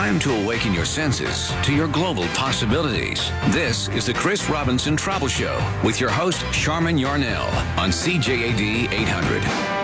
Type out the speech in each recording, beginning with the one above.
time to awaken your senses to your global possibilities. This is the Chris Robinson Travel Show with your host, Sharman Yarnell on CJAD 800.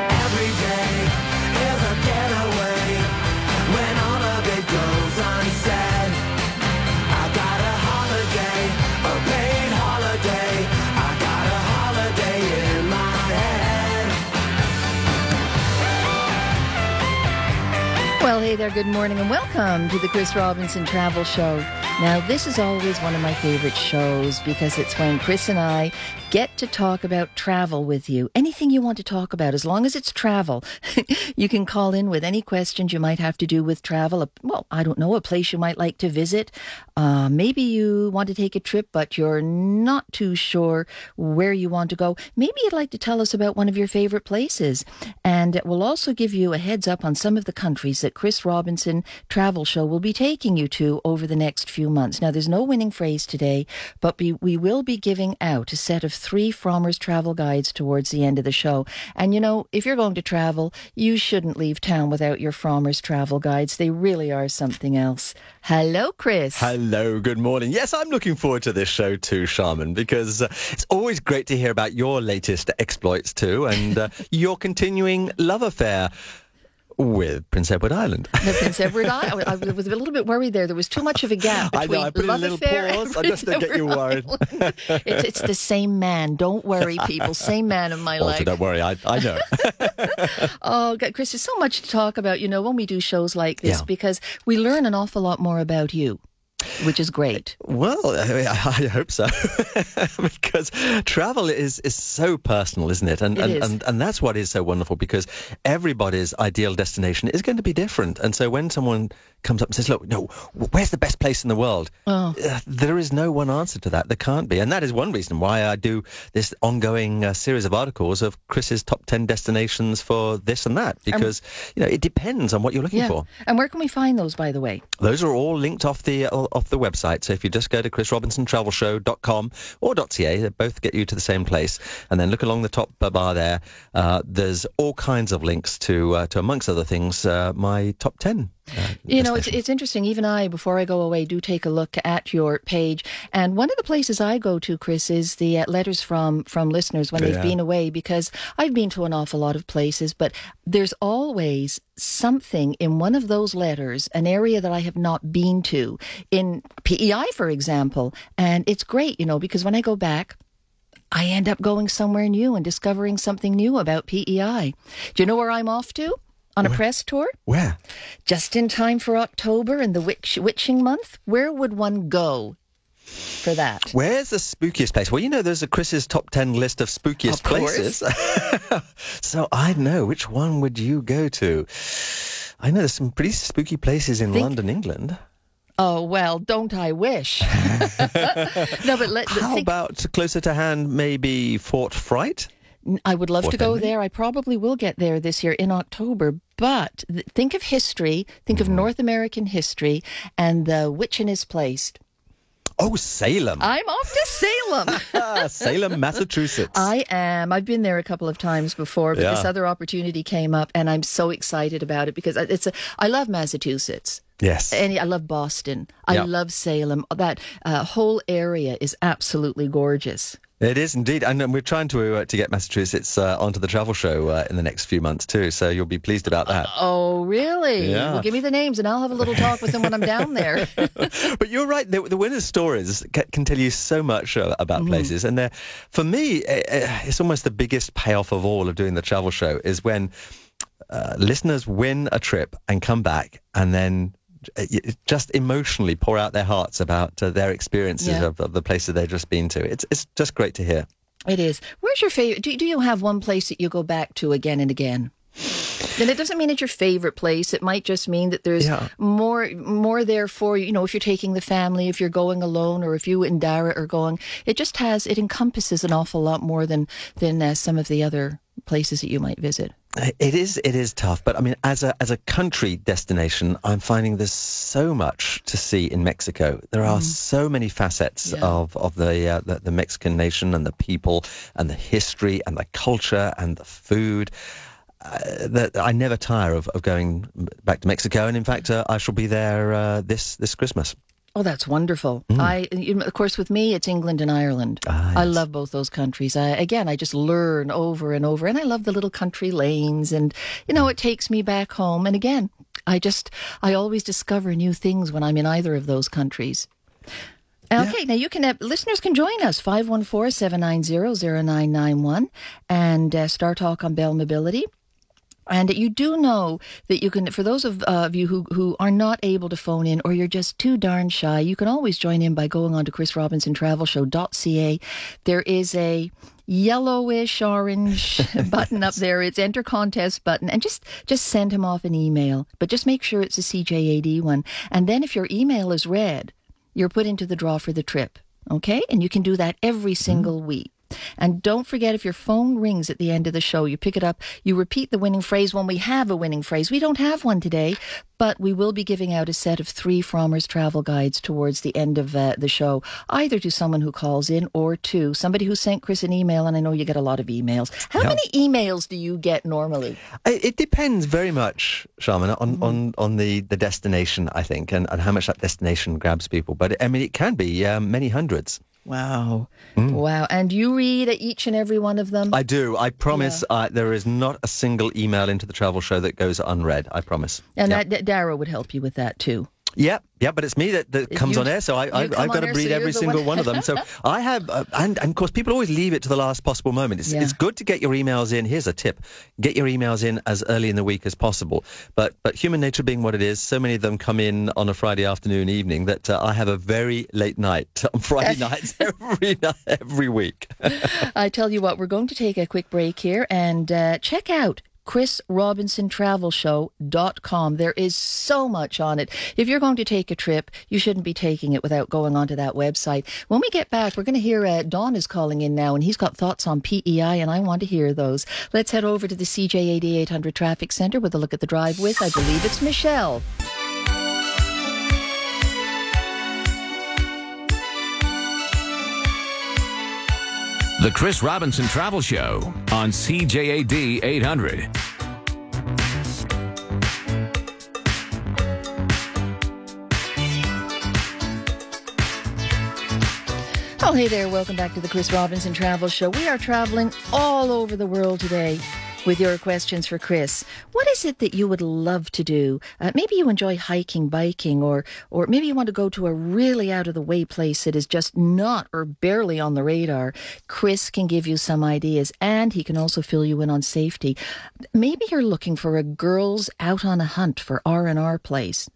Hey there, good morning, and welcome to the Chris Robinson Travel Show. Now, this is always one of my favorite shows because it's when Chris and I get to talk about travel with you. Anything you want to talk about, as long as it's travel. you can call in with any questions you might have to do with travel. Well, I don't know, a place you might like to visit. Uh, maybe you want to take a trip, but you're not too sure where you want to go. Maybe you'd like to tell us about one of your favorite places. And we'll also give you a heads up on some of the countries that Chris Robinson Travel Show will be taking you to over the next few months. Now, there's no winning phrase today, but we, we will be giving out a set of three Frommer's travel guides towards the end of the show. And you know, if you're going to travel, you shouldn't leave town without your Frommer's travel guides. They really are something else. Hello, Chris. Hello, good morning. Yes, I'm looking forward to this show too, Sharman, because uh, it's always great to hear about your latest exploits too and uh, your continuing love affair with Prince Edward Island. The Prince Edward Island. I was a little bit worried there. There was too much of a gap I between know, I put in a little affair pause. I just don't get you worried. It's, it's the same man. Don't worry, people. Same man in my Also, life. don't worry, I, I know. Oh, God, Chris, there's so much to talk about, you know, when we do shows like this Yeah. because we learn an awful lot more about you, which is great. Well, I, I hope so, because travel is is so personal, isn't it? And It and, is. and and that's what is so wonderful because everybody's ideal destination is going to be different. And so when someone comes up and says, "Look, no, where's the best place in the world?" Oh. Uh, there is no one answer to that. There can't be, and that is one reason why I do this ongoing uh, series of articles of Chris's top ten destinations for this and that, because you know it depends on what you're looking Yeah. for. And where can we find those, by the way? Those are all linked off the uh, off the website. So if you just go to chrisrobinsontravelshow.com or .ca, they both get you to the same place. And then look along the top bar there. Uh, there's all kinds of links to uh, to amongst other things uh, my top ten. Uh, You know, it's, it's interesting. Even I, before I go away, do take a look at your page. And one of the places I go to, Chris, is the uh, letters from from listeners when they've been away. Because I've been to an awful lot of places, but there's always something in one of those letters, an area that I have not been to, in PEI, for example. And it's great, you know, because when I go back. I end up going somewhere new and discovering something new about PEI. Do you know where I'm off to on a press tour? Where? just in time for October and the witch, witching month. Where would one go for that? Where's the spookiest place? Well, you know, there's a Chris's top 10 list of spookiest Of places. so I know. Which one would you go to? I know there's some pretty spooky places in Think- London, England. Oh well, don't I wish? no, but let, How think, about closer to hand, maybe Fort Fright? I would love to go Henry? there. I probably will get there this year in October. But th- think of history. Think Mm-hmm. of North American history and the witch in is place. Oh, Salem. I'm off to Salem. Salem, Massachusetts. I am. I've been there a couple of times before, but this other opportunity came up, and I'm so excited about it because it's a. I love Massachusetts. Yes. And I love Boston. I Yeah. love Salem. That uh, whole area is absolutely gorgeous. It is indeed, and um, we're trying to uh, to get Massachusetts uh, onto the travel show uh, in the next few months too. So you'll be pleased about that. Oh, really? Yeah. Well, give me the names, and I'll have a little talk with them when I'm down there. but you're right. The, the winner's stories ca- can tell you so much uh, about Mm-hmm. places, and for me, uh, uh, it's almost the biggest payoff of all of doing the travel show is when uh, listeners win a trip and come back, and then uh, just emotionally pour out their hearts about uh, their experiences Yeah. of, of the places they've just been to. It's it's just great to hear. it is. Where's your favorite? Do, do you have one place that you go back to again and again? And it doesn't mean it's your favorite place. It might just mean that there's Yeah. more more there for you. You know, if you're taking the family, if you're going alone, or if you and Dara are going, it just has it encompasses an awful lot more than than uh, some of the other places that you might visit. It is it is tough, but I mean, as a as a country destination, I'm finding there's so much to see in Mexico. There are so many facets Mm. Yeah. of of the, uh, the the Mexican nation and the people and the history and the culture and the food. Uh, that I never tire of, of going back to Mexico, and in fact, uh, I shall be there uh, this this Christmas. Oh, that's wonderful. I, of course, with me, it's England and Ireland. Mm. Ah, I love both those countries. I, again, I just learn over and over, and I love the little country lanes, and you know, it takes me back home. And again, I just, I always discover new things when I'm in either of those countries. Okay, now you can have, listeners can join us 514-790-0991 and uh, Star Talk on Bell Mobility. And you do know that you can, for those of, uh, of you who, who are not able to phone in or you're just too darn shy, you can always join in by going on to chrisrobinsontravelshow.ca. There is a yellowish orange button up there. It's enter contest button and just, just send him off an email, but just make sure it's a CJAD one. And then if your email is read, you're put into the draw for the trip. Okay? And you can do that every single week. And don't forget if your phone rings at the end of the show, you pick it up, you repeat the winning phrase when we have a winning phrase. We don't have one today, but we will be giving out a set of three Frommer's travel guides towards the end of uh, the show, either to someone who calls in or to somebody who sent Chris an email. And I know you get a lot of emails. How Yeah. many emails do you get normally? It, depends very much, Sharman, on, on, on the, the destination, I think, and, and how much that destination grabs people. But I mean, it can be um, many hundreds. Wow. Wow. And you read each and every one of them? I do. I promise. Uh, there is not a single email into the travel show that goes unread. I promise. and yeah. that, Dara would help you with that too. Yeah, yeah, but it's me that, that comes You- on air, so I, I, I've got to air, so read every single one- one of them. So I have, uh, and, and of course, people always leave it to the last possible moment. It's, Yeah. it's good to get your emails in. Here's a tip: get your emails in as early in the week as possible. But but human nature being what it is, so many of them come in on a Friday afternoon, evening that uh, I have a very late night on Friday nights every night, every week. I tell you what, we're going to take a quick break here and uh, check out chrisrobinsontravelshow.com. There is so much on it. If you're going to take a trip, you shouldn't be taking it without going onto that website. When we get back, we're going to hear uh, Don is calling in now and he's got thoughts on PEI and I want to hear those. Let's head over to the CJAD 800 Traffic Center with a look at the drive with, I believe it's Michelle. The Chris Robinson Travel Show on CJAD 800. Oh, hey there. Welcome back to the Chris Robinson Travel Show. We are traveling all over the world today with your questions for Chris. What is it that you would love to do? Uh, maybe you enjoy hiking, biking, or, or maybe you want to go to a really out of the way place that is just not or barely on the radar. Chris can give you some ideas and he can also fill you in on safety. Maybe you're looking for a girls out on a hunt for R&R place.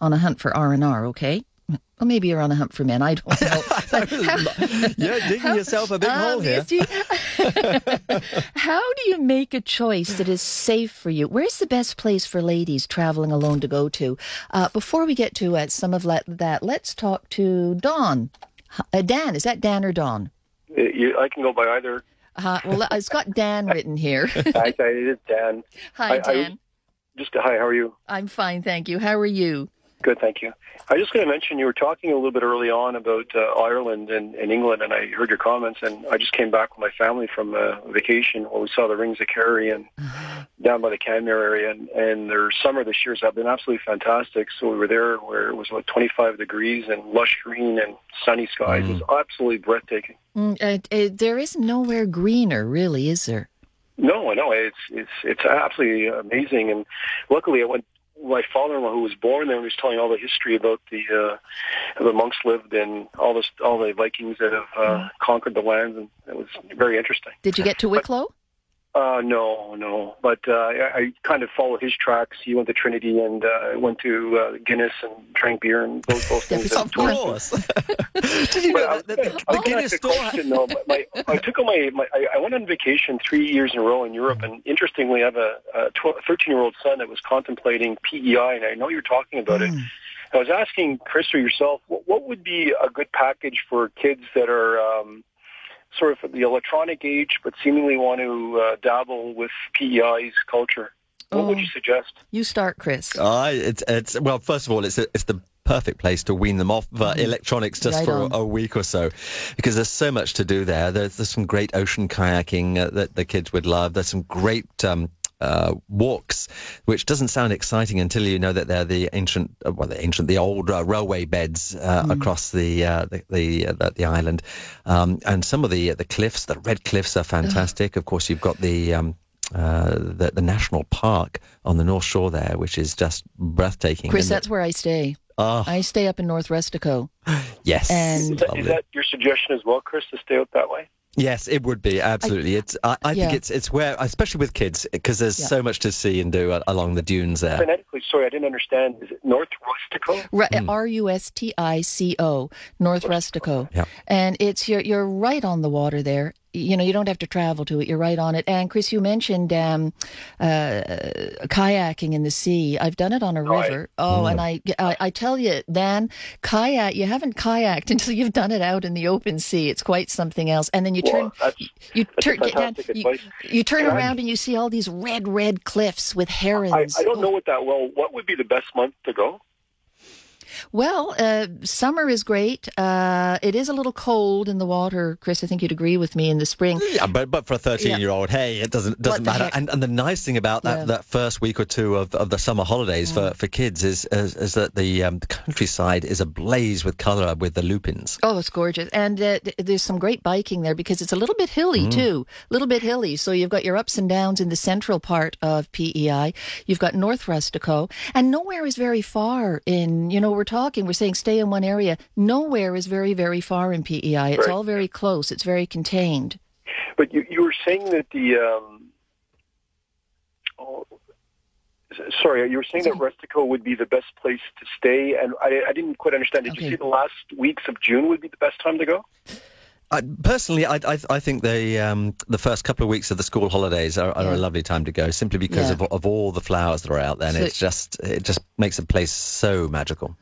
On a hunt for R&R, okay? Well, maybe you're on a hunt for men. I don't know. But how- You're digging yourself a big hole um, here. you- How do you make a choice that is safe for you? Where's the best place for ladies traveling alone to go to? Uh, before we get to uh, some of let, that, let's talk to Dawn. Uh, Dan, is that Dan or Dawn? Uh, You, I can go by either. Uh, well, it's got Dan written here. I, I, it is Dan. Hi, I- I- Dan. Just hi, how are you? I'm fine, thank you. How are you? Good, thank you. I was just going to mention you were talking a little bit early on about uh, Ireland and, and England, and I heard your comments. And I just came back with my family from a vacation where we saw the Rings of Kerry and down by the Kenmare area, and, and their summer this year has been absolutely fantastic. So we were there where it was about 25 degrees and lush green and sunny skies. It was absolutely breathtaking. Mm, uh, uh, there is nowhere greener, really, is there? No, I know it's it's it's absolutely amazing, and luckily I went. My father-in-law, who was born there, and was telling all the history about the uh, how the monks lived and all this, all the Vikings that have uh, conquered the lands, and it was very interesting. Did you get to Wicklow? Uh, no, no, but uh, I, I kind of followed his tracks. He went to Trinity and uh, went to uh, Guinness and drank beer and those, those things. Of that Of course. Did you know I- that the, the, the Guinness store? question, though, my, I took on my, my I, I went on vacation three years in a row in Europe, and interestingly, I have a, a 13 year old son that was contemplating PEI, and I know you're talking about it. I was asking Chris or yourself, what, what would be a good package for kids that are um, sort of the electronic age, but seemingly want to uh, dabble with PEI's culture? What would Oh. you suggest? You start, Chris. I, it's, it's well. First of all, it's it's the perfect place to wean them off uh, electronics just Right for on. a, a week or so, because there's so much to do there. There's, there's some great ocean kayaking uh, that the kids would love. There's some great um, uh, walks, which doesn't sound exciting until you know that they're the ancient, uh, well, the ancient, the old uh, railway beds uh, across the uh, the the, uh, the, the island, um, and some of the the cliffs, the red cliffs, are fantastic. Of course, you've got the um, uh, the, the national park on the north shore there, which is just breathtaking. Chris, And that's where I stay. Ah, I stay up in North Rustico. yes, and- Is that, is that your suggestion as well, Chris, to stay out that way? Yes, it would be absolutely. it's I, I think it's it's where, especially with kids, because there's Yeah. so much to see and do uh, along the dunes there. Phonetically, sorry, I didn't understand. Is it North Rustico? Ru- R U S T I C O, North Rustico. Yeah. And it's you're you're right on the water there. You know, you don't have to travel to it. You're right on it. And Chris, you mentioned um, uh, kayaking in the sea. I've done it on a Oh, I- river. Oh, and I, I I tell you, Dan, kayak. You haven't kayaked until you've done it out in the open sea. It's quite something else. And then you turn Well, that's, you that's a turn Dan, you, you turn Dan? around and you see all these red red cliffs with herons. I, I don't know what that well. What would be the best month to go? Well, uh, summer is great. Uh, it is a little cold in the water, Chris. I think you'd agree with me in the spring. Yeah, but but for a 13 year old, hey, it doesn't doesn't matter. And and the nice thing about that, Yeah. that first week or two of, of the summer holidays for, for kids is, is is that the um, the countryside is ablaze with colour with the lupins. Oh, it's gorgeous, and uh, there's some great biking there because it's a little bit hilly too, a little bit hilly. So you've got your ups and downs in the central part of PEI. You've got North Rustico, and nowhere is very far in. You know, we're talking, we're saying stay in one area. Nowhere is very very far in PEI. It's Right. all very close. It's very contained. But you, you were saying that the. Um, oh, sorry, you were saying that Rustico would be the best place to stay, and I, I didn't quite understand. Did Okay. you say the last weeks of June would be the best time to go? I, personally, I, I I think the um, the first couple of weeks of the school holidays are, are Yeah. a lovely time to go, simply because Yeah. of of all the flowers that are out there. And So- it's just it just makes a place so magical.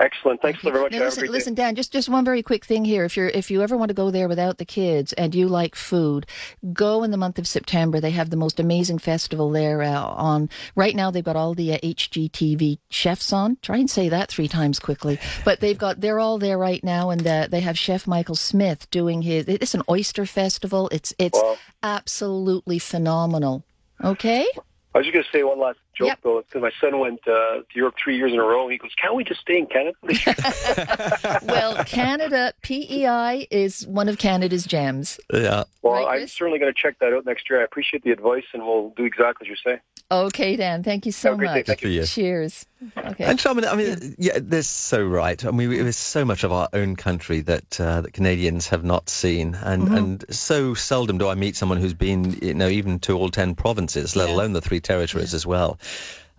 Excellent. Thanks very much. Now, listen, listen, Dan. Just just one very quick thing here. If you're if you ever want to go there without the kids and you like food, go in the month of September. They have the most amazing festival there. Uh, on right now, they've got all the uh, HGTV chefs on. Try and say that three times quickly. But they've got they're all there right now, and uh, they have Chef Michael Smith doing his. It's an oyster festival. It's it's Wow. absolutely phenomenal. Okay. I was just going to say one last joke, Yep. though, because my son went uh, to Europe three years in a row. He goes, "Can't we just stay in Canada?" well, Canada PEI is one of Canada's gems. Yeah. well, Right, I'm certainly going to check that out next year. I appreciate the advice, and we'll do exactly as you say. Okay, Dan. Thank you so Have a great day. much. Thank you. Cheers. Okay. And Sharman, I mean, yeah. they're so right. I mean, there's so much of our own country that uh, that Canadians have not seen, and Mm-hmm. and so seldom do I meet someone who's been, you know, even to all ten provinces, let Yeah. alone the three territories as well.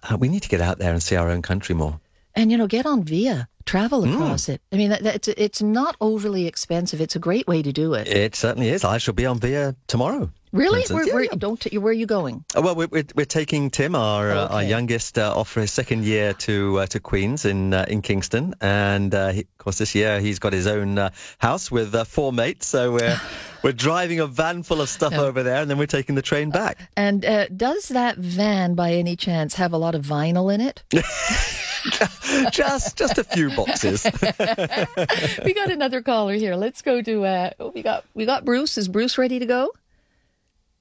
Uh, we need to get out there and see our own country more. And you know, get on Via, travel Mm. across it. I mean, that, that, it's it's not overly expensive. It's a great way to do it. It certainly is. I shall be on Via tomorrow. Really? Where, instance. where, Yeah, yeah. don't where are you going? Uh, Well, we're, we're, we're taking Tim, our uh, our youngest, uh, off for his second year to uh, to Queens in uh, in Kingston, and uh, he, of course this year he's got his own uh, house with uh, four mates. So we're we're driving a van full of stuff over there, and then we're taking the train back. And uh, does that van, by any chance, have a lot of vinyl in it? just just a few boxes. we got another caller here. Let's go to. Uh, oh, we got we got Bruce. Is Bruce ready to go?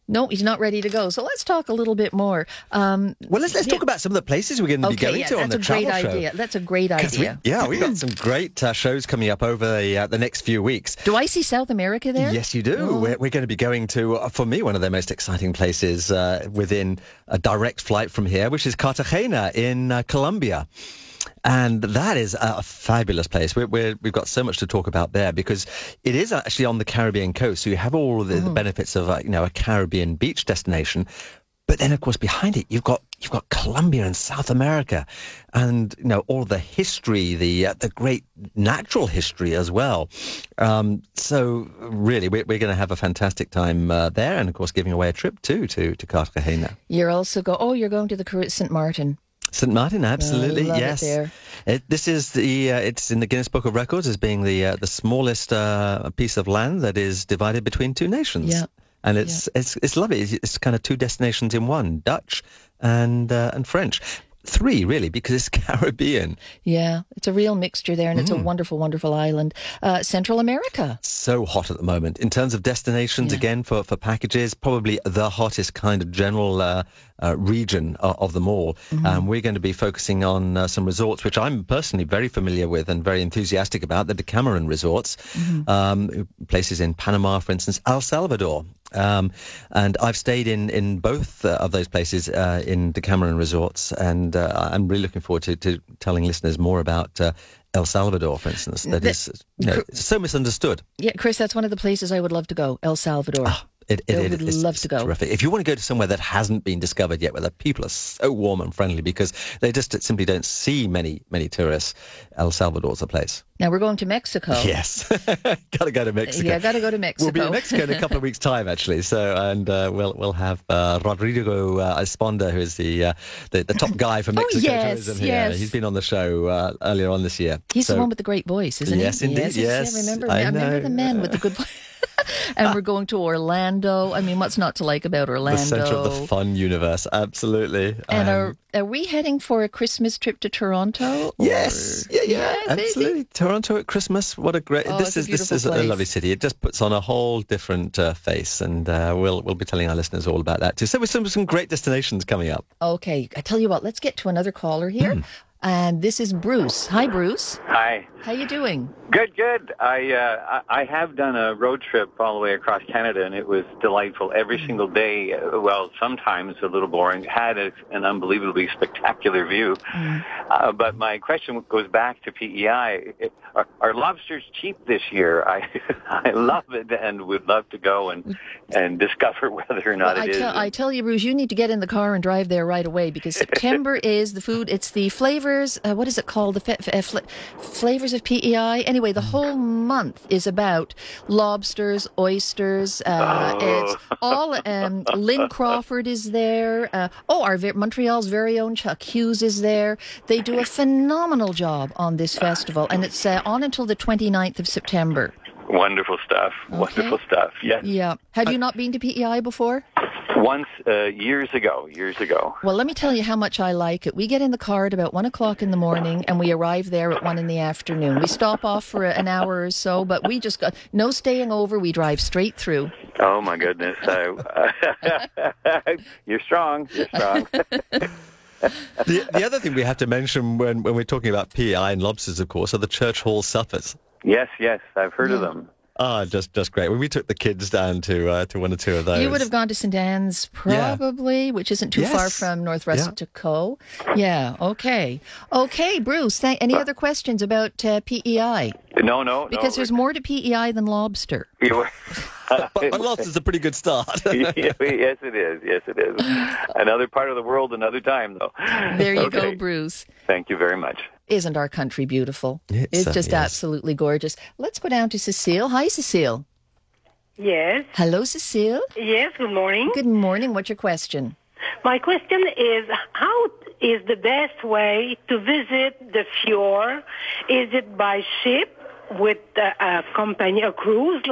No, he's not ready to go. So let's talk a little bit more. Um, well, let's let's Yeah. talk about some of the places we're going to be okay, going yeah, to on the travel show. that's a great idea. That's a great we- idea. yeah, we've got some great uh, shows coming up over the uh, the next few weeks. Do I see South America there? Yes, you do. Oh. We're, we're going to be going to, uh, for me, one of the most exciting places uh, within a direct flight from here, which is Cartagena in uh, Colombia. And that is a, fabulous place. We're, we're, we've got so much to talk about there because it is actually on the Caribbean coast. So you have all the, the benefits of a, you know a Caribbean beach destination. But then, of course, behind it, you've got you've got Colombia and South America, and you know all the history, the uh, the great natural history as well. Um, so really, we're, we're going to have a fantastic time uh, there, and of course, giving away a trip too to to Cartagena. You're also go. Oh, you're going to the Car- St. Martin. St. Martin, absolutely, love it yes. there. It, this is the uh, it's in the Guinness Book of Records as being the uh, the smallest uh, piece of land that is divided between two nations. Yeah. And it's it's it's lovely. It's, it's kind of two destinations in one, Dutch and uh, and French. Three really because it's Caribbean. Yeah, it's a real mixture there, and it's a Mm. wonderful, wonderful island. Uh, Central America. So hot at the moment. In terms of destinations, Yeah. again for for packages, probably the hottest kind of general uh, uh, region of, of them all. Mm-hmm. Um, we're going to be focusing on uh, some resorts which I'm personally very familiar with and very enthusiastic about. The Decameron resorts, Mm-hmm. um, places in Panama, for instance, El Salvador. Um, and I've stayed in in both uh, of those places uh, in Cameron resorts, and uh, I'm really looking forward to, to telling listeners more about. Uh, El Salvador, for instance, that The- is you know, so misunderstood. Yeah, Chris, that's one of the places I would love to go. El Salvador. It, it, I it- would it's- love to go. Terrific. If you want to go to somewhere that hasn't been discovered yet, where the people are so warm and friendly because they just simply don't see many many tourists, El Salvador's a place. Now we're going to Mexico. Yes, gotta go to Mexico. Oh. Yeah, got to go to Mexico. We'll be in Mexico in a couple of weeks' time, actually. So, and uh, we'll we'll have uh, Rodrigo uh, Esponda, who is the, uh, the the top guy for Oh, Mexico yes, tourism here. yes. He's been on the show uh, earlier on this year. He's So- the one with the great voice, isn't Yes, he? indeed, yes. Yeah, remember, I remember know. the man with the good voice. And we're going to Orlando. I mean, what's not to like about Orlando? the center of the fun universe. Absolutely. and Um, are are we heading for a Christmas trip to Toronto? or- Yes, yeah, yeah, absolutely. Toronto at Christmas, what a great! Oh, this is this is a lovely city. It just puts on a whole different uh, face, and uh, we'll we'll be telling our listeners all about that too. So, with some some great destinations coming up. Okay, I tell you what. Let's get to another caller here, Hmm. And this is Bruce. Hi, Bruce. Hi. How you doing? Good, good. I, uh, I I have done a road trip all the way across Canada, and it was delightful every single day. Uh, well, sometimes a little boring. Had a, an unbelievably spectacular view. Uh, but my question goes back to PEI. It- Are, are lobsters cheap this year? I I love it and would love to go and and discover whether or not Well, I it is. tell I tell you, Bruce, you need to get in the car and drive there right away because September is the food. It's the flavors. Uh, what is it called? The fa- fla- flavors of PEI. Anyway, the whole month is about lobsters, oysters. Uh, Oh. It's all. Um, Lynn Crawford is there. Uh, oh, our Montreal's very own Chuck Hughes is there. They do a phenomenal job on this festival, and it's uh, on until the 29th of September. Wonderful stuff. Wonderful stuff. Yeah. Yeah. Have you not been to PEI before? Once uh, years ago. Years ago. Well, let me tell you how much I like it. We get in the car at about one o'clock in the morning and we arrive there at one in the afternoon. We stop off for an hour or so, but we just got no staying over. We drive straight through. Oh my goodness! Uh, you're strong. You're strong. The, the other thing we have to mention when when we're talking about PEI and lobsters, of course, are the church hall suppers. yes, yes, I've heard of them. Ah, just just great. When we took the kids down to uh, to one or two of those, You would have gone to St. Anne's Yeah. probably, which isn't too far from North Yeah. Co. Yeah. Okay. Okay, Bruce. Th- any other questions about uh, PEI? No, no, Because no. there's more to PEI than lobster. You but, but lobster's a pretty good start. yes, it is. Yes, it is. Another part of the world, another time, though. There you Okay. go, Bruce. Thank you very much. Isn't our country beautiful? It it's just certainly is. absolutely gorgeous. Let's go down to Cecile. Hi, Cecile. Yes, Hello, Cecile. yes, good morning. Good morning. What's your question? My question is how is the best way to visit the fjord? Is it by ship with uh, a company, a cruise,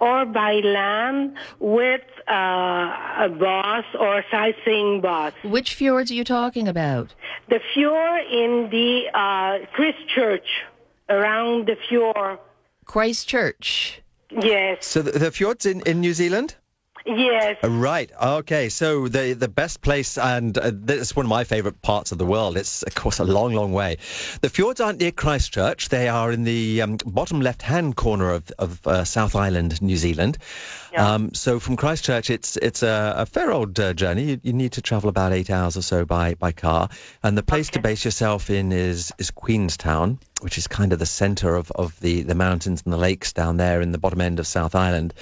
or by land with uh, a bus or a sightseeing bus? Which fjords are you talking about? The fjord in the uh, Christchurch, around the fjord. Christchurch. Yes, so the, the fjords in, in New Zealand. Yes. Uh, Right. Okay. So the the best place, and uh, this one of my favourite parts of the world. It's of course a long, long way. The fjords aren't near Christchurch. They are in the um, bottom left-hand corner of of uh, South Island, New Zealand. Um, so from Christchurch, it's it's a, a fair old uh, journey. You, you need to travel about eight hours or so by by car. And the place to base yourself in is is Queenstown, which is kind of the centre of of the the mountains and the lakes down there in the bottom end of South Island.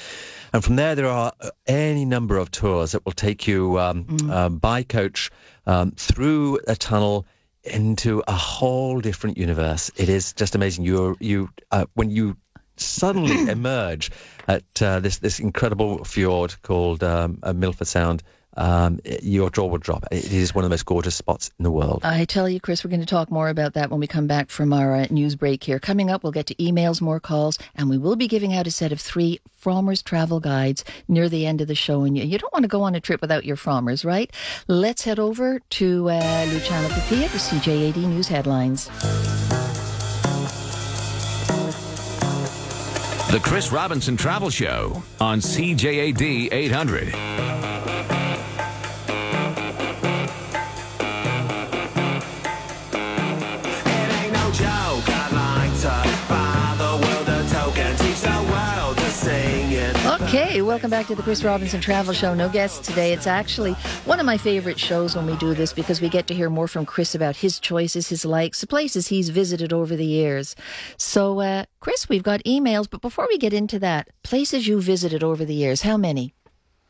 And from there, there are uh, any number of tours that will take you um, uh, by coach um, through a tunnel into a whole different universe. It is just amazing. You you uh, when you suddenly emerge at uh, this this incredible fjord called um, uh, Milford Sound. um, your jaw will drop. It is one of the most gorgeous spots in the world. I tell you, Chris, we're going to talk more about that when we come back from our uh, news break here. Coming up, we'll get to emails, more calls, and we will be giving out a set of three Frommer's travel guides near the end of the show. And you, you don't want to go on a trip without your Frommer's, right? Let's head over to uh, Luciano Papia for CJAD News Headlines. The Chris Robinson Travel Show on CJAD 800. Welcome back to the Chris Robinson Travel Show. No guests today. It's actually one of my favorite shows when we do this because we get to hear more from Chris about his choices, his likes, the places he's visited over the years. So, uh, Chris, we've got emails, but before we get into that, places you visited over the years, how many?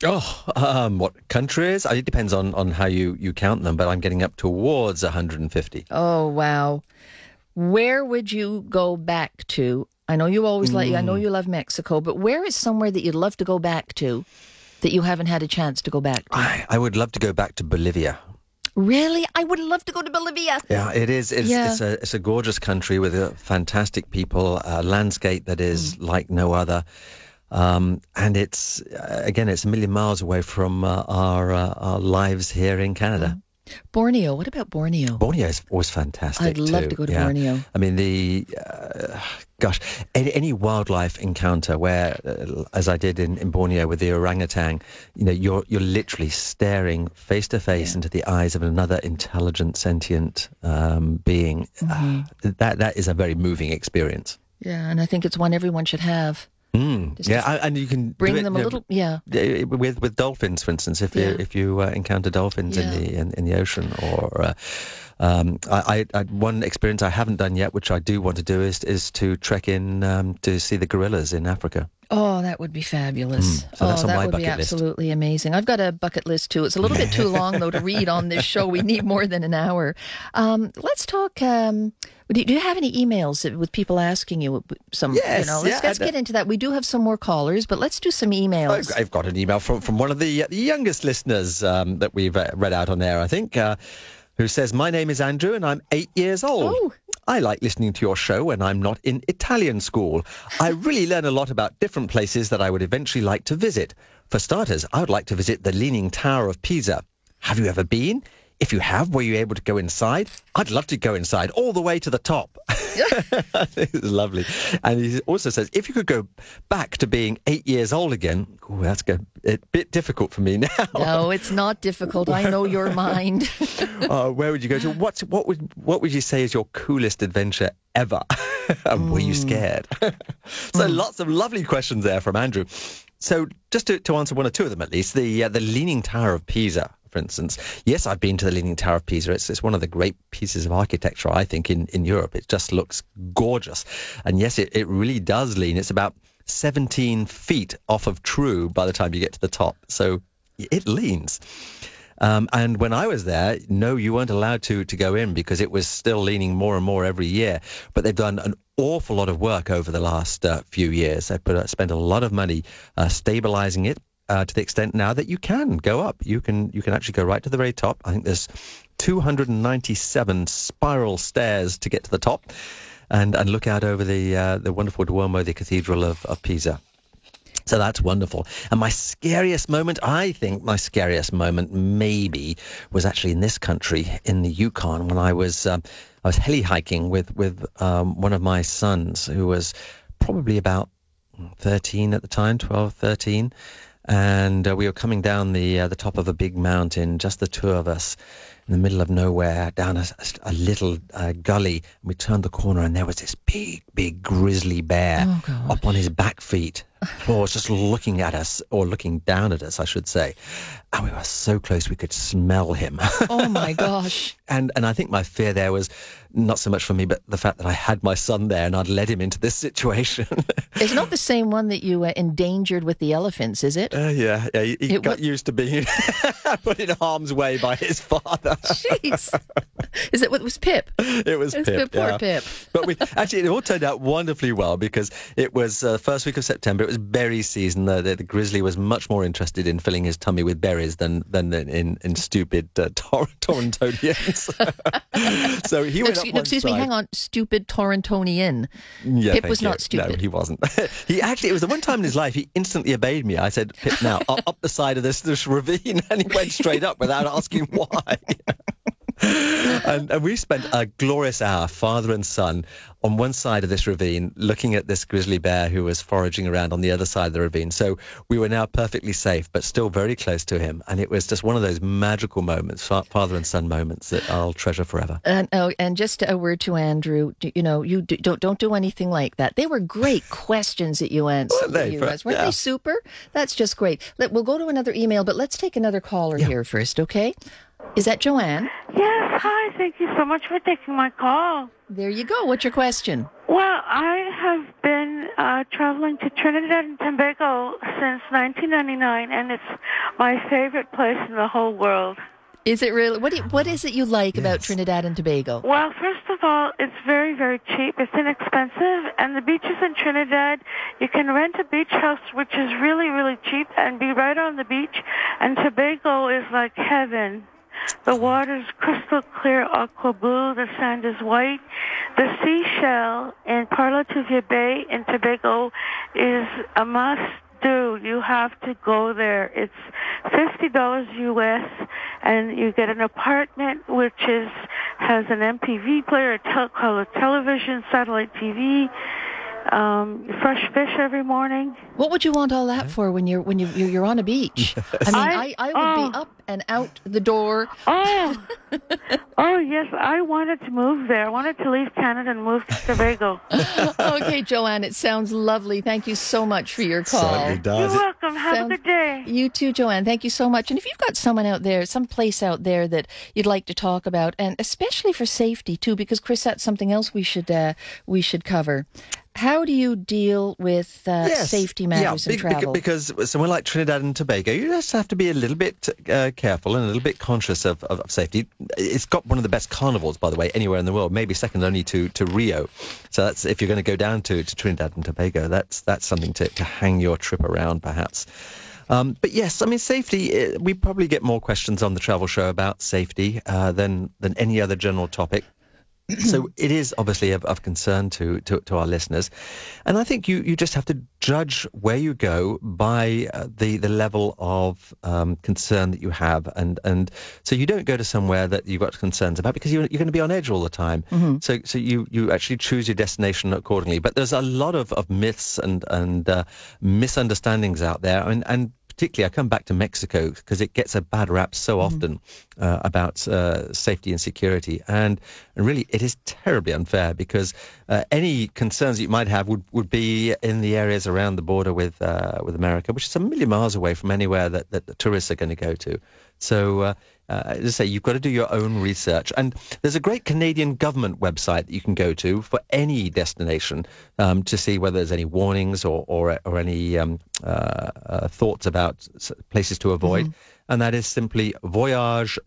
Oh, um, what countries? Uh, It depends on, on how you, you count them, but I'm getting up towards 150. Oh, wow. Where would you go back to? I know you always like, I know you love Mexico, but where is somewhere that you'd love to go back to that you haven't had a chance to go back to? I, I would love to go back to Bolivia. Really? I would love to go to Bolivia. Yeah, it is. It's, Yeah. it's, a, it's a gorgeous country with a fantastic people, a landscape that is Mm. like no other. Um, and it's, uh, again, it's a million miles away from uh, our, uh, our lives here in Canada. Borneo. What about Borneo? Borneo is always fantastic. I'd love too. to go to yeah. Borneo. I mean, the uh, gosh, any, any wildlife encounter where, uh, as I did in, in Borneo with the orangutan, you know, you're you're literally staring face to face into the eyes of another intelligent, sentient um, being. Mm-hmm. Uh, that that is a very moving experience. Yeah, and I think it's one everyone should have. Mm. Just Yeah, and you can Bring it, them a you know, little, yeah. uh, with with dolphins, for instance, if Yeah. you if you uh, encounter dolphins Yeah. in the in, in the ocean, or uh, um, I, I, I one experience I haven't done yet, which I do want to do, is is to trek in um, to see the gorillas in Africa. Oh, that would be fabulous. Mm, so oh, that would be bucket list. absolutely amazing. I've got a bucket list too. It's a little bit too long though to read on this show. We need more than an hour. Um, let's talk. Um, do, do you have any emails with people asking you some? Yes, you know, let's, yeah, let's get into that. We do have some more callers, but let's do some emails. I've, I've got an email from, from one of the, uh, the youngest listeners um, that we've uh, read out on air, I think, uh, who says, My name is Andrew and I'm eight years old. Oh. I like listening to your show when I'm not in Italian school. I really learn a lot about different places that I would eventually like to visit. For starters, I would like to visit the Leaning Tower of Pisa. Have you ever been? If you have, were you able to go inside? I'd love to go inside all the way to the top. it's lovely. And he also says, if you could go back to being eight years old again, ooh, that's a bit difficult for me now. no, it's not difficult. I know your mind. uh, where would you go to? What's, what would what would you say is your coolest adventure ever? and were you scared? so lots of lovely questions there from Andrew. So just to, to answer one or two of them at least, the uh, the Leaning Tower of Pisa, for instance. Yes, I've been to the Leaning Tower of Pisa. It's, it's one of the great pieces of architecture I think in, in Europe. It just looks gorgeous, and yes, it, it really does lean. It's about 17 feet off of true by the time you get to the top, so it leans. Um, and when I was there, no, you weren't allowed to to go in because it was still leaning more and more every year. But they've done an awful lot of work over the last uh, few years. They've put, uh, spent a lot of money uh, stabilizing it uh, to the extent now that you can go up. You can you can actually go right to the very top. I think there's 297 spiral stairs to get to the top, and and look out over the uh, the wonderful Duomo, the Cathedral of, of Pisa. So that's wonderful. And my scariest moment, I think my scariest moment maybe was actually in this country, in the Yukon, when I was um, I was heli hiking with with um, one of my sons who was probably about 13 at the time, 12, 13, and uh, we were coming down the uh, the top of a big mountain, just the two of us. In the middle of nowhere, down a, a little uh, gully, and we turned the corner, and there was this big, big grizzly bear Oh, up on his back feet, or was just looking at us, or looking down at us, I should say. And we were so close we could smell him. oh my gosh. and and I think my fear there was not so much for me, but the fact that I had my son there and I'd led him into this situation. It's not the same one that you uh, endangered with the elephants, is it? Uh, yeah, yeah, he, he got used to being put in harm's way by his father. Jeez. Is it what was Pip? It was It's Pip. Pip, poor yeah. Pip. But we actually it all turned out wonderfully well because it was uh, first week of September. It was berry season. The, the, the grizzly was much more interested in filling his tummy with berries than than in in stupid uh, Tor- Torontonians. so he No, went excuse, up no, excuse me, hang on. Stupid Torontonian. Yeah, Pip was you. not stupid. No, he wasn't. he actually, it was the one time in his life he instantly obeyed me. I said, Pip, now up, up the side of this, this ravine, and he went straight up without asking why. And, and we spent a glorious hour, father and son, on one side of this ravine, looking at this grizzly bear who was foraging around on the other side of the ravine. So we were now perfectly safe, but still very close to him. And it was just one of those magical moments, fa- father and son moments that I'll treasure forever. And oh, and just a word to Andrew. You know, you do, don't don't do anything like that. They were great questions that you answered. Weren't they? you For- guys. Weren't yeah. they super? That's just great. Let, we'll go to another email, but let's take another caller here first, okay? Is that Joanne? Yes, hi. Thank you so much for taking my call. There you go. What's your question? Well, I have been uh, traveling to Trinidad and Tobago since 1999, and it's my favorite place in the whole world. Is it really? What do you, what is it you like about Trinidad and Tobago? Well, first of all, it's very, very cheap. It's inexpensive, and the beaches in Trinidad, you can rent a beach house, which is really, really cheap, and be right on the beach. And Tobago is like heaven. The water's crystal clear, aqua blue. The sand is white. The seashell in Parlatuvier Bay in Tobago is a must do. You have to go there. It's fifty dollars US, and you get an apartment which is has an MPV player, a television, satellite TV, um, fresh fish every morning. What would you want all that for when you're when you you're, you're on a beach? I mean, I, I- I would be oh. up and out the door. Oh, oh yes, I wanted to move there. I wanted to leave Canada and move to Tobago. okay, Joanne, it sounds lovely. Thank you so much for your call. Certainly You're welcome. Have Sounds- a good day. You too, Joanne. Thank you so much. And if you've got someone out there, some place out there that you'd like to talk about, and especially for safety too, because Chris, that's something else we should uh, we should cover. How do you deal with uh, Yes. safety matters yeah, in travel? Because somewhere like Trinidad and Tobago, you just have to be a little bit uh, careful and a little bit conscious of, of, of safety. It's got one of the best carnivals, by the way, anywhere in the world, maybe second only to, to Rio. So that's if you're going to go down to, to Trinidad and Tobago, that's that's something to, to hang your trip around, perhaps. Um, but yes, I mean safety. uh, We probably get more questions on the travel show about safety uh, than than any other general topic. so it is obviously of, of concern to, to, to our listeners, and I think you, you just have to judge where you go by uh, the the level of um, concern that you have, and, and so you don't go to somewhere that you've got concerns about because you're, you're going to be on edge all the time. So so you, you actually choose your destination accordingly. But there's a lot of, of myths and and uh, misunderstandings out there, and and particularly I come back to Mexico because it gets a bad rap so often uh, about uh, safety and security, and, and really it is terribly unfair because uh, any concerns you might have would, would be in the areas around the border with uh, with America, which is a million miles away from anywhere that, that the tourists are going to go to. So. Uh, as I say, you've got to do your own research. And there's a great Canadian government website that you can go to for any destination um, to see whether there's any warnings or, or, or any um, uh, uh, thoughts about places to avoid. And that is simply voyage.gc.ca.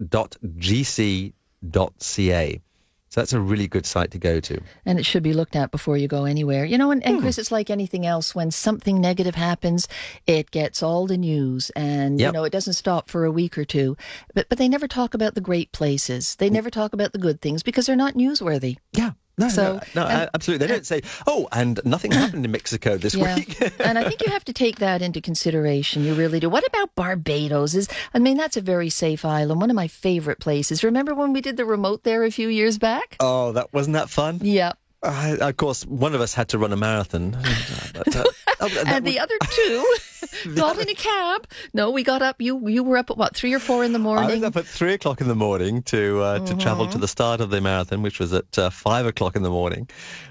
So that's a really good site to go to. and it should be looked at before you go anywhere. You know, and, Hmm. and Chris, it's like anything else. When something negative happens, it gets all the news, and you know it doesn't stop for a week or two. But but they never talk about the great places. They never talk about the good things because they're not newsworthy. Yeah. No, So, no, no and- absolutely. They don't say, oh, and nothing happened in Mexico this Yeah, week. and I think you have to take that into consideration. You really do. What about Barbados? Is I mean, that's a very safe island. One of my favorite places. Remember when we did the remote there a few years back? oh, that wasn't that fun? Yeah. Uh, of course, one of us had to run a marathon. Uh, oh, and the would- other two got in a cab. No, we got up. You you were up at what three or four in the morning. I was up at three o'clock in the morning to uh, to travel Mm-hmm. to the start of the marathon, which was at uh, five o'clock in the morning,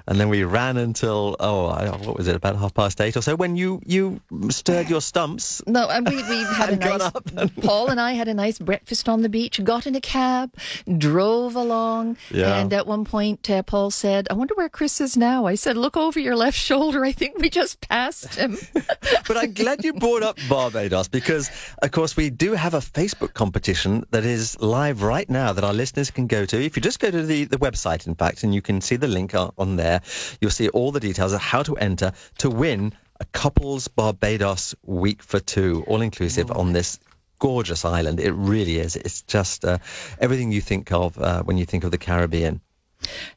and then we ran until oh, I, what was it, about half past eight or so? When you you stirred your stumps. No, and we, we had a nice. and- Paul and I had a nice breakfast on the beach. Got in a cab, drove along, Yeah. and at one point, uh, Paul said, "I wonder where Chris is now." I said, "Look over your left shoulder. I think we just passed him." But I'm glad you brought up Barbados because, of course, we do have a Facebook competition that is live right now that our listeners can go to. If you just go to the, the website, in fact, and you can see the link on, on there, you'll see all the details of how to enter to win a couples Barbados week for two, all inclusive on this gorgeous island. It really is. It's just uh, everything you think of uh, when you think of the Caribbean.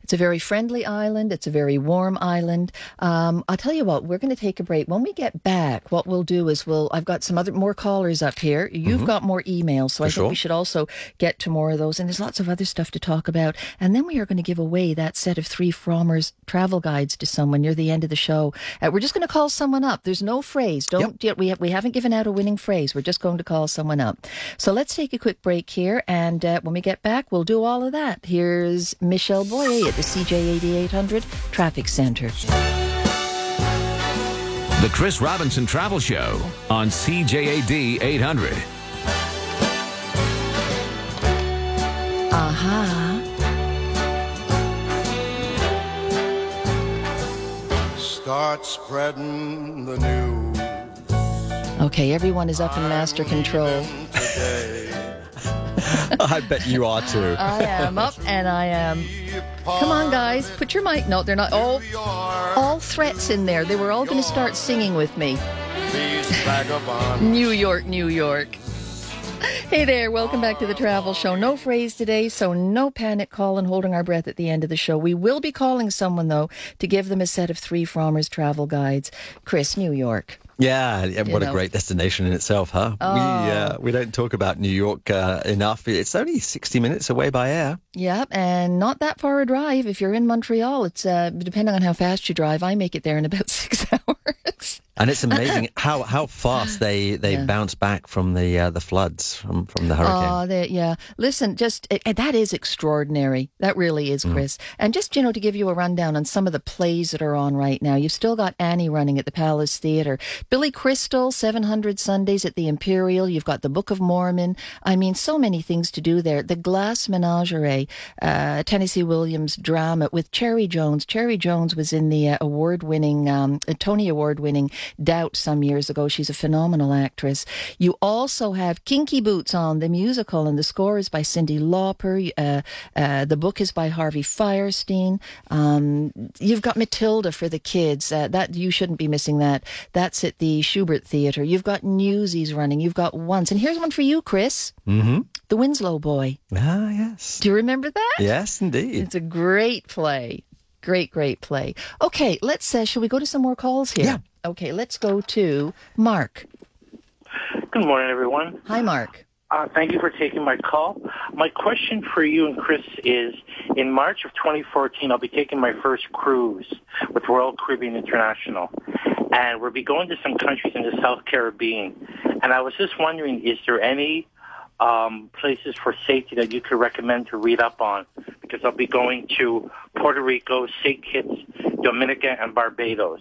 It's a very friendly island. It's a very warm island. Um, I'll tell you what, we're going to take a break. When we get back, what we'll do is we'll, I've got some other, more callers up here. You've got more emails, so I think sure. we should also get to more of those. And there's lots of other stuff to talk about. And then we are going to give away that set of three Frommer's travel guides to someone near the end of the show. Uh, we're just going to call someone up. There's no phrase. Don't, yet we, have, we haven't given out a winning phrase. We're just going to call someone up. So let's take a quick break here. And uh, when we get back, we'll do all of that. Here's Michelle Boyer at the CJAD 800 Traffic Center. The Chris Robinson Travel Show on CJAD 800. Aha. Start spreading the news Okay, everyone is up in master control. I bet you are too. I am up and I am. Come on, guys, put your mic. No, they're not. Oh, all threats in there. They were all going to start singing with me. New York, New York. Hey there, welcome back to the travel show. No phrase today, so no panic call and holding our breath at the end of the show. We will be calling someone, though, to give them a set of three Frommer's travel guides. Chris, New York. Yeah, yeah, what know. a great destination in itself, huh? We Oh. uh, we don't talk about New York uh, enough. It's only 60 minutes away by air. Yep, and not that far a drive. If you're in Montreal, it's uh, depending on how fast you drive. I make it there in about six hours. And it's amazing how, how fast they, they Yeah. bounce back from the uh, the floods from, from the hurricane. Oh, yeah. Listen, just uh, that is extraordinary. That really Mm. is, Chris. And just you know to give you a rundown on some of the plays that are on right now. You've still got Annie running at the Palace Theater, Billy Crystal, Seven Hundred Sundays at the Imperial. You've got the Book of Mormon. I mean, so many things to do there. The Glass Menagerie, uh, Tennessee Williams drama with Cherry Jones. Cherry Jones was in the uh, award-winning, um, uh, Tony Award-winning Doubt some years ago. She's a phenomenal actress. You also have Kinky Boots on the musical, and the score is by Cyndi Lauper. Uh, uh, the book is by Harvey Fierstein. Um, you've got Matilda for the kids. Uh, that you shouldn't be missing that. That's at the Shubert Theater. You've got Newsies running. You've got Once, and here's one for you, Chris. Mm-hmm. The Winslow Boy. Ah, yes. Do you remember that? Yes, indeed. It's a great play. Great, great play. Okay, let's. Uh, shall we go to some more calls here? Yeah. Okay, let's go to Mark. Good morning, everyone. Hi, Mark. Uh, thank you for taking my call. My question for you and Chris is, in March of 2014, I'll be taking my first cruise with Royal Caribbean International. And we'll be going to some countries in the South Caribbean. And I was just wondering, is there any um, places for safety that you could recommend to read up on? Because I'll be going to Puerto Rico, St. Kitts, Dominica, and Barbados.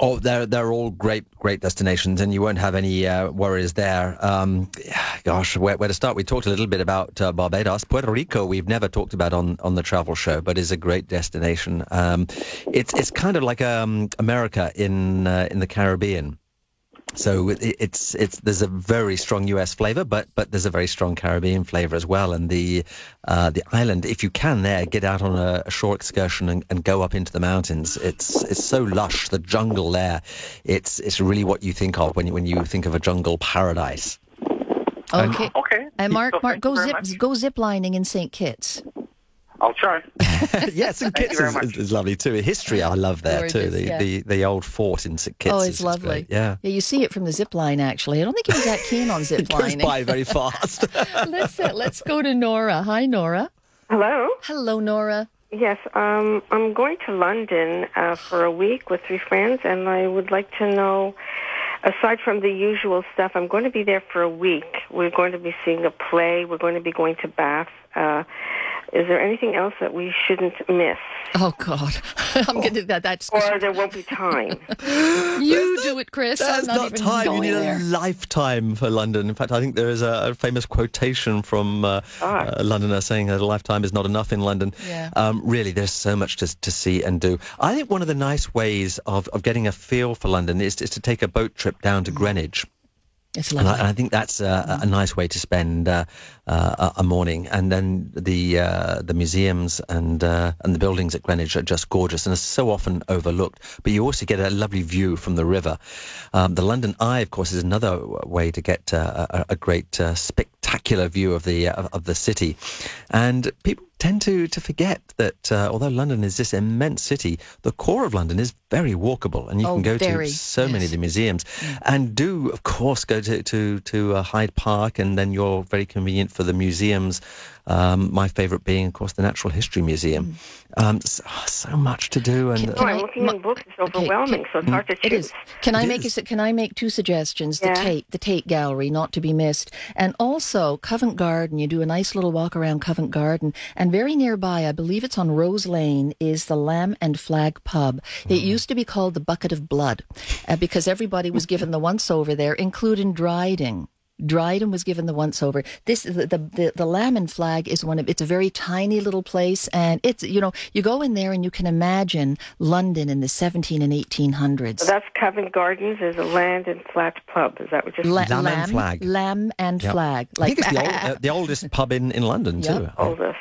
Oh, they're they're all great great destinations, and you won't have any uh, worries there. Um, gosh, where, where to start? We talked a little bit about uh, Barbados, Puerto Rico. We've never talked about on, on the travel show, but is a great destination. Um, it's it's kind of like um, America in uh, in the Caribbean. So it, it's it's there's a very strong U.S. flavor, but but there's a very strong Caribbean flavor as well. And the uh, the island, if you can, there get out on a, a shore excursion and, and go up into the mountains. It's it's so lush. The jungle there, it's it's really what you think of when you when you think of a jungle paradise. And- Okay. Okay. And Mark, So Mark, go you zip, much. go zip lining in St. Kitts. I'll try. yes, and Thank you Kitts very is, is, is lovely too. History I love there too. The, yeah. the the old fort in St Kitts. oh, is it's just lovely. great. Yeah. Yeah, you see it from the zip line. Actually, I don't think he was that keen on zip It goes by very fast. let's uh, let's go to Nora. Hi, Nora. Hello. Hello, Nora. Yes, um, I'm going to London uh, for a week with three friends, and I would like to know, aside from the usual stuff, I'm going to be there for a week. We're going to be seeing a play. We're going to be going to Bath. Uh, Is there anything else that we shouldn't miss? Oh God, I'm gonna that. That's Or there won't be time. you do it, Chris. There's I'm not, not even time. You need there. a lifetime for London. In fact, I think there is a, a famous quotation from uh, Ah. a Londoner saying that a lifetime is not enough in London. Yeah. Um, really, there's so much to, to see and do. I think one of the nice ways of, of getting a feel for London is, is to take a boat trip down to Greenwich. It's And I, lovely. and I think that's a, a nice way to spend uh, uh, a a morning. And then the uh, the museums and uh, and the buildings at Greenwich are just gorgeous and are so often overlooked. But you also get a lovely view from the river. Um, the London Eye, of course, is another way to get uh, a, a great uh, spectacular view of the uh, of the city. And people tend to to forget that uh, although London is this immense city, the core of London is very walkable, and you Oh, can go very, to so many of the museums, and do of course go to to to uh, Hyde Park, and then you're very convenient for the museums. Um, my favourite being, of course, the Natural History Museum. Um, so, so much to do, and Can- No, can I'm I- looking my- in books. It's okay, overwhelming, so it's hard to It choose. is. Can I make is. a, Can I make two suggestions? The Yeah. Tate, the Tate Gallery, not to be missed, and also Covent Garden. You do a nice little walk around Covent Garden, and very nearby, I believe it's on Rose Lane, is the Lamb and Flag Pub. It used to be called the Bucket of Blood, uh, because everybody was given the once over there, including Dryden. Dryden was given the once over. This the, the the the Lamb and Flag is one of it's a very tiny little place, and it's you know you go in there and you can imagine London in the 17 and 1800s. So that's Covent Gardens. is a Land and Flat Pub. Is that what you're La- Lamb and Flag. Lamb and Yep. Flag. I think it's the, old, uh, uh, the oldest pub in, in London Yep. too. oldest?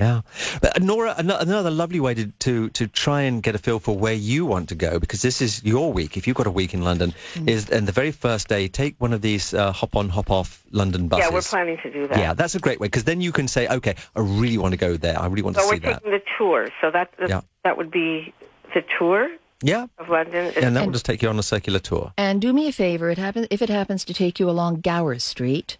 Yeah, but uh, Nora, another lovely way to, to to try and get a feel for where you want to go because this is your week. If you've got a week in London, Mm. is and the very first day, take one of these uh, hop on, hop off London buses. Yeah, we're planning to do that. Yeah, that's a great way because then you can say, okay, I really want to go there. I really want So to see that. So we're taking the tour. So that Yeah. that would be the tour Yeah, of London. and that will just take you on a circular tour. and do me a favor. It happen if it happens to take you along Gower Street.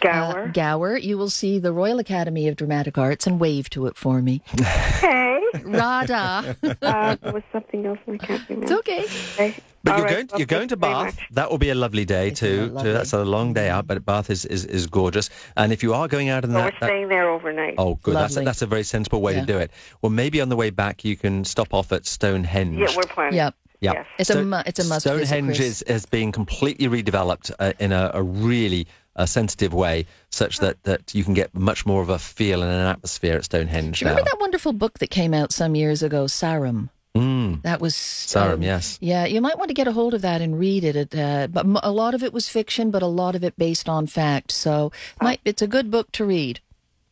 Gower. Uh, Gower, you will see the Royal Academy of Dramatic Arts and wave to it for me. Hey. Rada. uh, there was something else and I can't remember. it's okay. Okay. But All you're right, going well, you're going to thank you very Bath. That will be a lovely day It's too. lovely. too. That's a long day out, but Bath is, is, is gorgeous. And if you are going out in So that, we're that staying there overnight. Oh, good. That's a, that's a very sensible way Yeah. to do it. Well, maybe on the way back you can stop off at Stonehenge. Yeah, we're planning. Yep. Yeah. Yes. It's a mu- it's a must Stonehenge Chris. is, is being completely redeveloped uh, in a, a really uh, sensitive way, such that, that you can get much more of a feel and an atmosphere at Stonehenge Do you now. remember that wonderful book that came out some years ago, Sarum? Mm, That was Sarum, um, yes. Yeah, you might want to get a hold of that and read it. it uh, but a lot of it was fiction, but a lot of it based on fact. So might, it's a good book to read.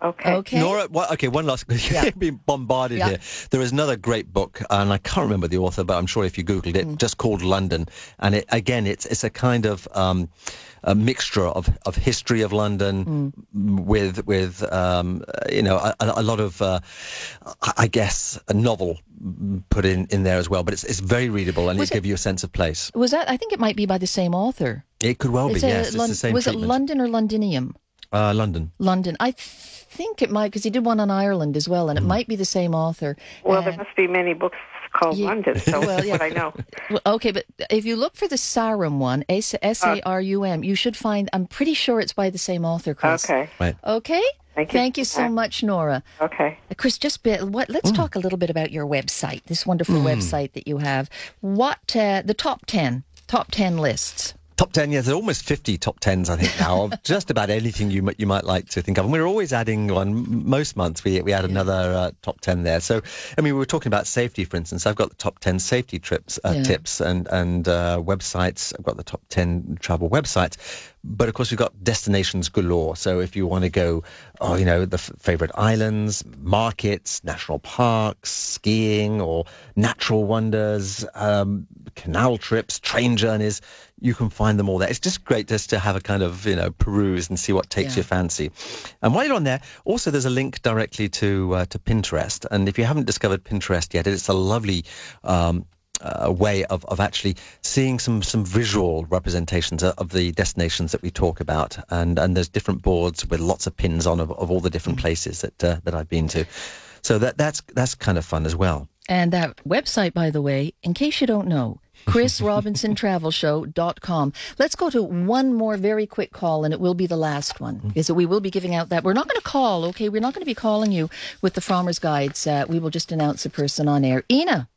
Okay. Okay. Nora, what, okay, one last. Yeah. You've been bombarded Yeah. here. There is another great book, and I can't remember the author, but I'm sure if you googled Mm. it, just called London, and it, again, it's it's a kind of um, a mixture of, of history of London Mm. with with um, uh, you know a, a lot of uh, I I guess a novel put in, in there as well. But it's it's very readable, and Was it it- gives you a sense of place. Was that? I think it might be by the same author. It could well be. A Yes, Lon- it's the same was it. London or Londinium? Uh, London. London. I think it might because he did one on Ireland as well, and it might be the same author. Well, there must be many books called Ye- London, so Well, that's yeah. what I know. Well, okay, but if you look for the Sarum one, S A R U M, you should find. I'm pretty sure it's by the same author, Chris. Okay. Right. Okay. Thank you. Thank you so much, Nora. Okay. Uh, Chris, just be, what? Let's talk a little bit about your website. This wonderful website that you have. What uh, the top ten? Top ten lists. Top 10, yes, there are almost 50 top 10s, I think, now, of just about anything you, you might like to think of. And we're always adding one. Most months we, we add another uh, top 10 there. So, I mean, we were talking about safety, for instance. I've got the top 10 safety trips, uh, Yeah. tips and, and uh, websites. I've got the top 10 travel websites. But of course, we've got destinations galore. So if you want to go, oh, you know, the f- favorite islands, markets, national parks, skiing, or natural wonders, um, canal trips, train journeys, you can find them all there. It's just great just to have a kind of, you know, peruse and see what takes Yeah. your fancy. And while you're on there, also there's a link directly to uh, to Pinterest. And if you haven't discovered Pinterest yet, it's a lovely um, uh, way of, of actually seeing some some visual representations of, the destinations that we talk about. And and there's different boards with lots of pins on of, of all the different places that uh, that I've been to. So that that's that's kind of fun as well. And that website, by the way, in case you don't know, chrisrobinsontravelshow.com. Let's go to one more very quick call, and it will be the last one. Is that we will be giving out that. We're not going to call, okay? We're not going to be calling you with the Frommer's Guides. Uh, we will just announce a person on air. Ina.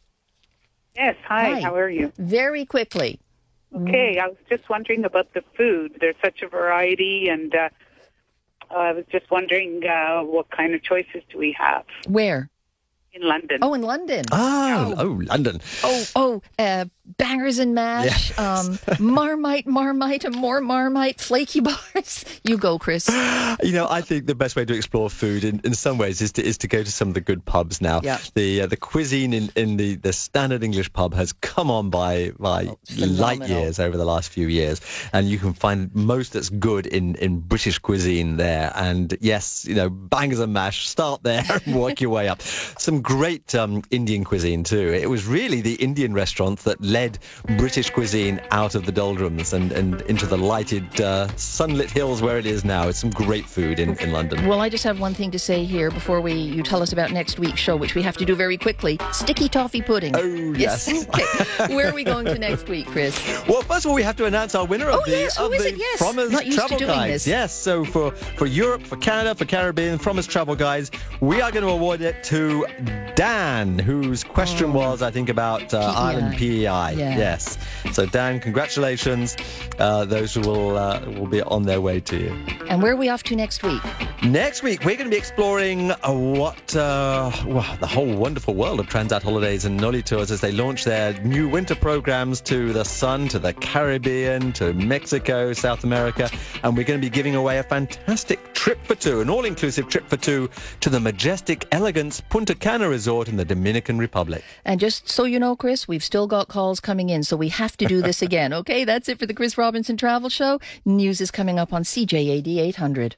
Yes, hi, Hi. how are you? Very quickly. Okay, I was just wondering about the food. There's such a variety, and uh, I was just wondering uh, what kind of choices do we have Where? in London? Oh, in London. Oh, oh, London. Oh, oh, uh, bangers and mash, um, marmite, marmite, and more marmite, flaky bars. You go, Chris. You know, I think the best way to explore food in, in some ways is to is to go to some of the good pubs now. Yeah. The uh, the cuisine in, in the, the standard English pub has come on by by light years over the last few years, and you can find most that's good in, in British cuisine there. And yes, you know, bangers and mash. Start there and work your way up. Some great um, Indian cuisine too. It was really the Indian restaurants that led British cuisine out of the doldrums and, and into the lighted uh, sunlit hills where it is now. It's some great food in, in London. Well, I just have one thing to say here before we you tell us about next week's show, which we have to do very quickly. Sticky toffee pudding. Oh, yes. okay. Where are we going to next week, Chris? Well, first of all, we have to announce our winner of Oh, the yes, of is the it? Yes. Frommer's Not used to Travel doing Guides. this. Yes, so for for Europe, for Canada, for Caribbean, Frommer's Travel Guides, we are going to award it to Dan, whose question was, I think, about uh, PEI. Ireland PEI. Yeah. Yes. So Dan, congratulations. Uh, those will uh, will be on their way to you. And where are we off to next week? Next week, we're going to be exploring uh, what, uh, well, the whole wonderful world of Transat Holidays and Nolitours as they launch their new winter programs to the sun, to the Caribbean, to Mexico, South America. And we're going to be giving away a fantastic trip for two, an all-inclusive trip for two to the majestic Elegance Punta Cana Resort in the Dominican Republic. And just so you know, Chris, we've still got calls coming in, so we have to do this again. Okay, that's it for the Chris Robinson Travel Show. News is coming up on CJAD 800.